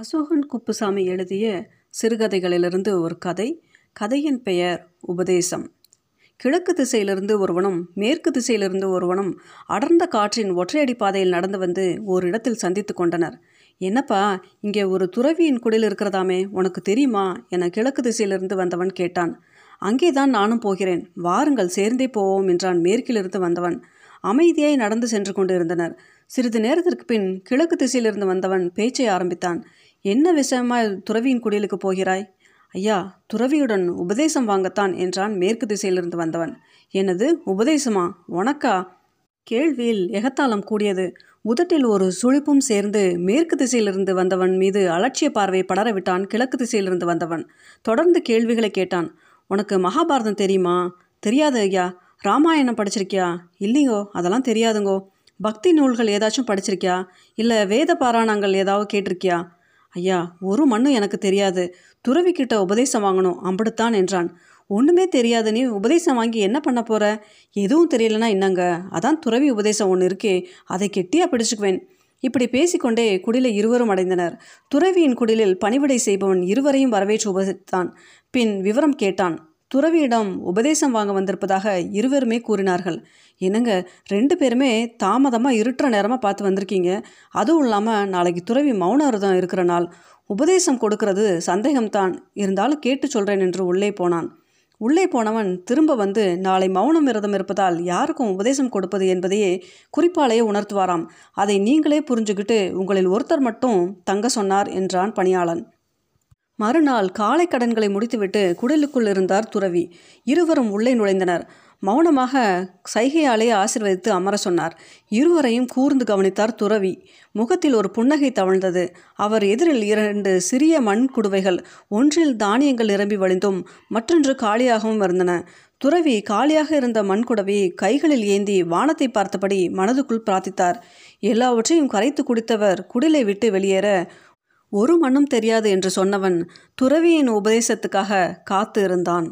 அசோகன் குப்புசாமி எழுதிய சிறுகதைகளிலிருந்து ஒரு கதை. கதையின் பெயர் உபதேசம். கிழக்கு திசையிலிருந்து ஒருவனும் மேற்கு திசையிலிருந்து ஒருவனும் அடர்ந்த காற்றின் ஒற்றையடி பாதையில் நடந்து வந்து ஓரிடத்தில் இடத்தில் சந்தித்து கொண்டனர். என்னப்பா இங்கே ஒரு துறவியின் குடில் இருக்கிறதாமே உனக்கு தெரியுமா? என கிழக்கு திசையிலிருந்து வந்தவன் கேட்டான். அங்கேதான் நானும் போகிறேன். வாருங்கள் சேர்ந்தே போவோம் என்றான் மேற்கிலிருந்து வந்தவன். அமைதியாய் நடந்து சென்று கொண்டிருந்தனர். சிறிது நேரத்திற்கு பின் கிழக்கு திசையிலிருந்து வந்தவன் பேச்சை ஆரம்பித்தான். என்ன விஷயமா துறவியின் குடிலுக்கு போகிறாய்? ஐயா துறவியுடன் உபதேசம் வாங்கத்தான் என்றான் மேற்கு திசையிலிருந்து வந்தவன். எனது உபதேசமா? உனக்கா? கேள்வியில் எகத்தாளம் கூடியது. உதட்டில் ஒரு சுழிப்பும் சேர்ந்து மேற்கு திசையிலிருந்து வந்தவன் மீது அலட்சிய பார்வை படரவிட்டான் கிழக்கு திசையிலிருந்து வந்தவன். தொடர்ந்து கேள்விகளை கேட்டான். உனக்கு மகாபாரதம் தெரியுமா? தெரியாது ஐயா. ராமாயணம் படிச்சிருக்கியா? இல்லைங்கோ அதெல்லாம் தெரியாதுங்கோ. பக்தி நூல்கள் ஏதாச்சும் படிச்சிருக்கியா? இல்லை வேத பாராயணங்கள் ஏதாவது கேட்டிருக்கியா? ஐயா ஒரு மண்ணும் எனக்கு தெரியாது. துறவிக்கிட்ட உபதேசம் வாங்கணும் அம்படுத்தான் என்றான். ஒன்றுமே தெரியாது நீ உபதேசம் வாங்கி என்ன பண்ண போற? எதுவும் தெரியலனா என்னங்க? அதான் துறவி உபதேசம் ஒன்று இருக்கே அதை கெட்டியா பிடிச்சுக்குவேன். இப்படி பேசிக்கொண்டே குடிலை இருவரும் அடைந்தனர். துறவியின் குடிலில் பணிவிடை செய்பவன் இருவரையும் வரவேற்று உபசித்தான் பின் விவரம் கேட்டான். துறவியிடம் உபதேசம் வாங்க வந்திருப்பதாக இருவருமே கூறினார்கள். என்னங்க ரெண்டு பேருமே தாமதமாக இருட்டுற நேரமாக பார்த்து வந்திருக்கீங்க. அதுவும் இல்லாமல் நாளைக்கு துறவி மௌன விரதம் இருக்கிற நாள். உபதேசம் கொடுக்கறது சந்தேகம்தான். இருந்தாலும் கேட்டு சொல்கிறேன் என்று உள்ளே போனான். உள்ளே போனவன் திரும்ப வந்து நாளை மௌனம் விரதம் இருப்பதால் யாருக்கும் உபதேசம் கொடுப்பது என்பதையே குறிப்பாலேயே உணர்த்துவாராம். அதை நீங்களே புரிஞ்சுக்கிட்டு உங்களில் ஒருத்தர் மட்டும் தங்க சொன்னார் என்றான் பணியாளன். மறுநாள் காலை கடன்களை முடித்துவிட்டு குடிலுக்குள் இருந்தார் துறவி. இருவரும் உள்ளே நுழைந்தனர். மௌனமாக சைகையாலே ஆசிர்வதித்து அமர சொன்னார். இருவரையும் கூர்ந்து கவனித்தார் துறவி. முகத்தில் ஒரு புன்னகை தவழ்ந்தது. அவர் எதிரில் இரண்டு சிறிய மண் குடுவைகள் ஒன்றில் தானியங்கள் நிரம்பி வழிந்தும் மற்றொன்று காலியாகவும் இருந்தன. துறவி காலியாக இருந்த மண்குடவையை கைகளில் ஏந்தி வானத்தை பார்த்தபடி மனதுக்குள் பிரார்த்தித்தார். எல்லாவற்றையும் கரைத்து குடித்தவர் குடிலை விட்டு வெளியேற ஒரு மண்ணும் தெரியாது என்று சொன்னவன் துறவியின் உபதேசத்துக்காக காத்து இருந்தான்